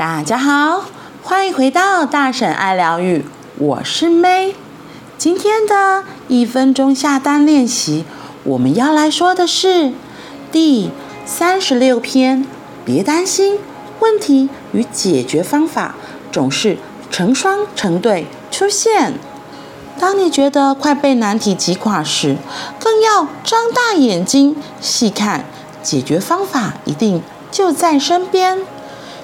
大家好，欢迎回到大婶爱疗愈，我是 May。今天的一分钟下单练习，我们要来说的是第三十六篇。别担心，问题与解决方法总是成双成对出现。当你觉得快被难题击垮时，更要张大眼睛细看，解决方法一定就在身边。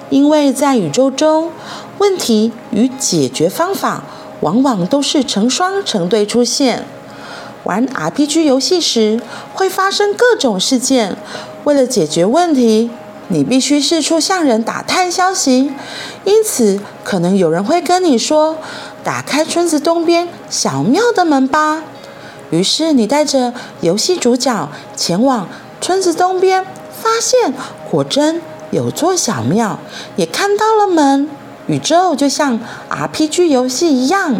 因为在宇宙中，问题与解决方法往往都是成双成对出现。玩 RPG 游戏时会发生各种事件，为了解决问题，你必须四处向人打探消息。因此，可能有人会跟你说：“打开村子东边小庙的门吧。”于是，你带着游戏主角前往村子东边，发现果真。有座小庙，也看到了门。宇宙就像 RPG 游戏一样，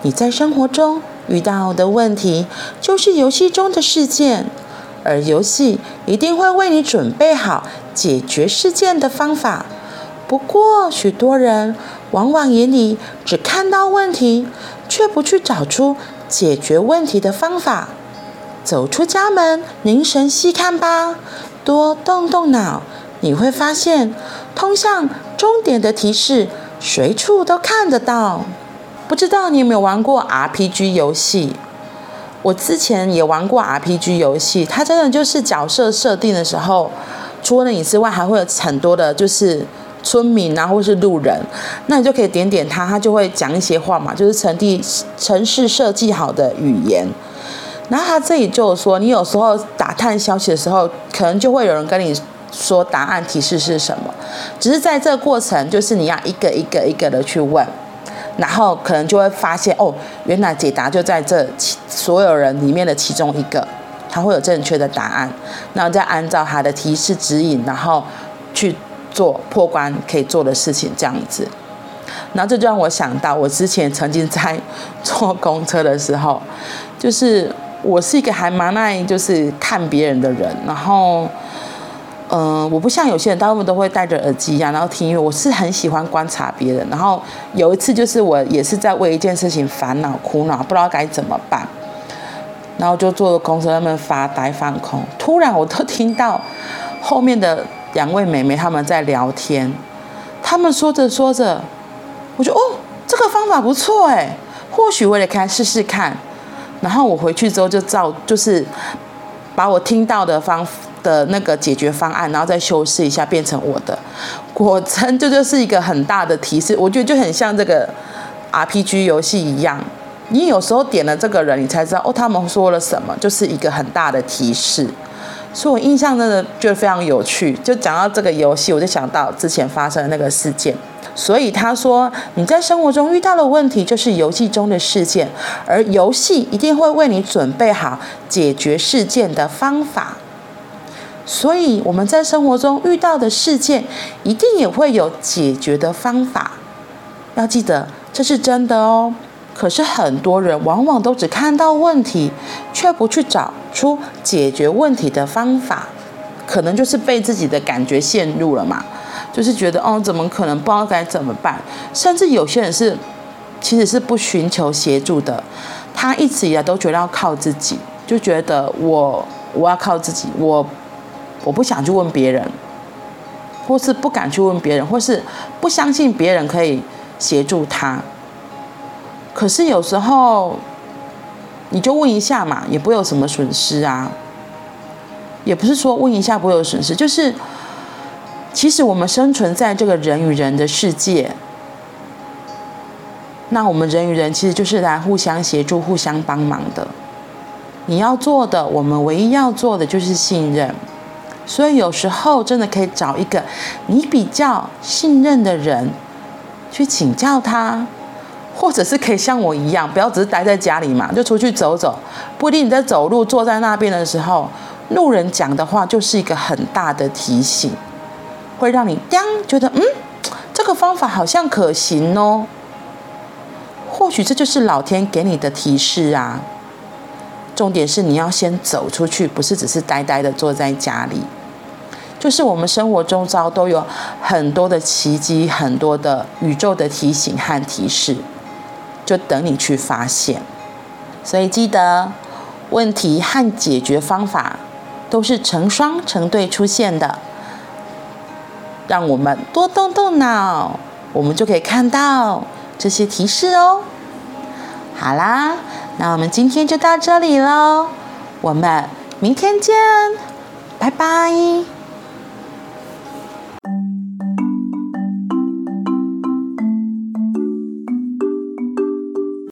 你在生活中遇到的问题，就是游戏中的事件，而游戏一定会为你准备好解决事件的方法。不过，许多人往往眼里只看到问题，却不去找出解决问题的方法。走出家门，凝神细看吧，多动动脑。你会发现，通向终点的提示随处都看得到。不知道你有没有玩过 RPG 游戏？我之前也玩过 RPG 游戏，它真的就是角色设定的时候，除了你之外，还会有很多的，就是村民啊，或是路人，那你就可以点点他，他就会讲一些话嘛，就是城地城市设计好的语言。然后他这里就说，你有时候打探消息的时候，可能就会有人跟你。说答案提示是什么？只是在这个过程，就是你要一个一个一个的去问，然后可能就会发现哦，原来解答就在这所有人里面的其中一个，他会有正确的答案，然后再按照他的提示指引，然后去做破关可以做的事情，这样子。然后这就让我想到，我之前曾经在坐公车的时候，就是我是一个还蛮爱就是看别人的人，然后。嗯，我不像有些人，大部分都会戴着耳机呀、啊，然后听音乐。我是很喜欢观察别人。然后有一次，就是我也是在为一件事情烦恼、苦恼，不知道该怎么办。然后就坐在公车那边发呆放空。突然，我都听到后面的两位美眉他们在聊天。他们说着说着，我就哦，这个方法不错哎，或许我也可以试试看。然后我回去之后就照，就是把我听到的方。的那个解决方案，然后再修饰一下，变成我的。果真，这就是一个很大的提示。我觉得就很像这个 RPG 游戏一样，你有时候点了这个人，你才知道哦，他们说了什么，就是一个很大的提示。所以我印象真的觉得非常有趣。就讲到这个游戏，我就想到之前发生的那个事件。所以他说，你在生活中遇到的问题，就是游戏中的事件，而游戏一定会为你准备好解决事件的方法。所以我们在生活中遇到的事件，一定也会有解决的方法。要记得，这是真的哦。可是很多人往往都只看到问题，却不去找出解决问题的方法，可能就是被自己的感觉陷入了嘛。就是觉得哦，怎么可能不知道该怎么办？甚至有些人是，其实是不寻求协助的。他一直以来都觉得要靠自己，就觉得我我要靠自己，我。我不想去问别人，或是不敢去问别人，或是不相信别人可以协助他。可是有时候，你就问一下嘛，也不会有什么损失啊。也不是说问一下不会有损失，就是其实我们生存在这个人与人的世界，那我们人与人其实就是来互相协助、互相帮忙的。你要做的，我们唯一要做的就是信任。所以有时候真的可以找一个你比较信任的人去请教他，或者是可以像我一样，不要只是待在家里嘛，就出去走走。不一定你在走路坐在那边的时候，路人讲的话就是一个很大的提醒，会让你当觉得嗯，这个方法好像可行哦。或许这就是老天给你的提示啊。重点是你要先走出去，不是只是呆呆的坐在家里。就是我们生活中遭都有很多的奇迹，很多的宇宙的提醒和提示，就等你去发现。所以记得，问题和解决方法都是成双成对出现的。让我们多动动脑，我们就可以看到这些提示哦。好啦，那我们今天就到这里喽，我们明天见，拜拜。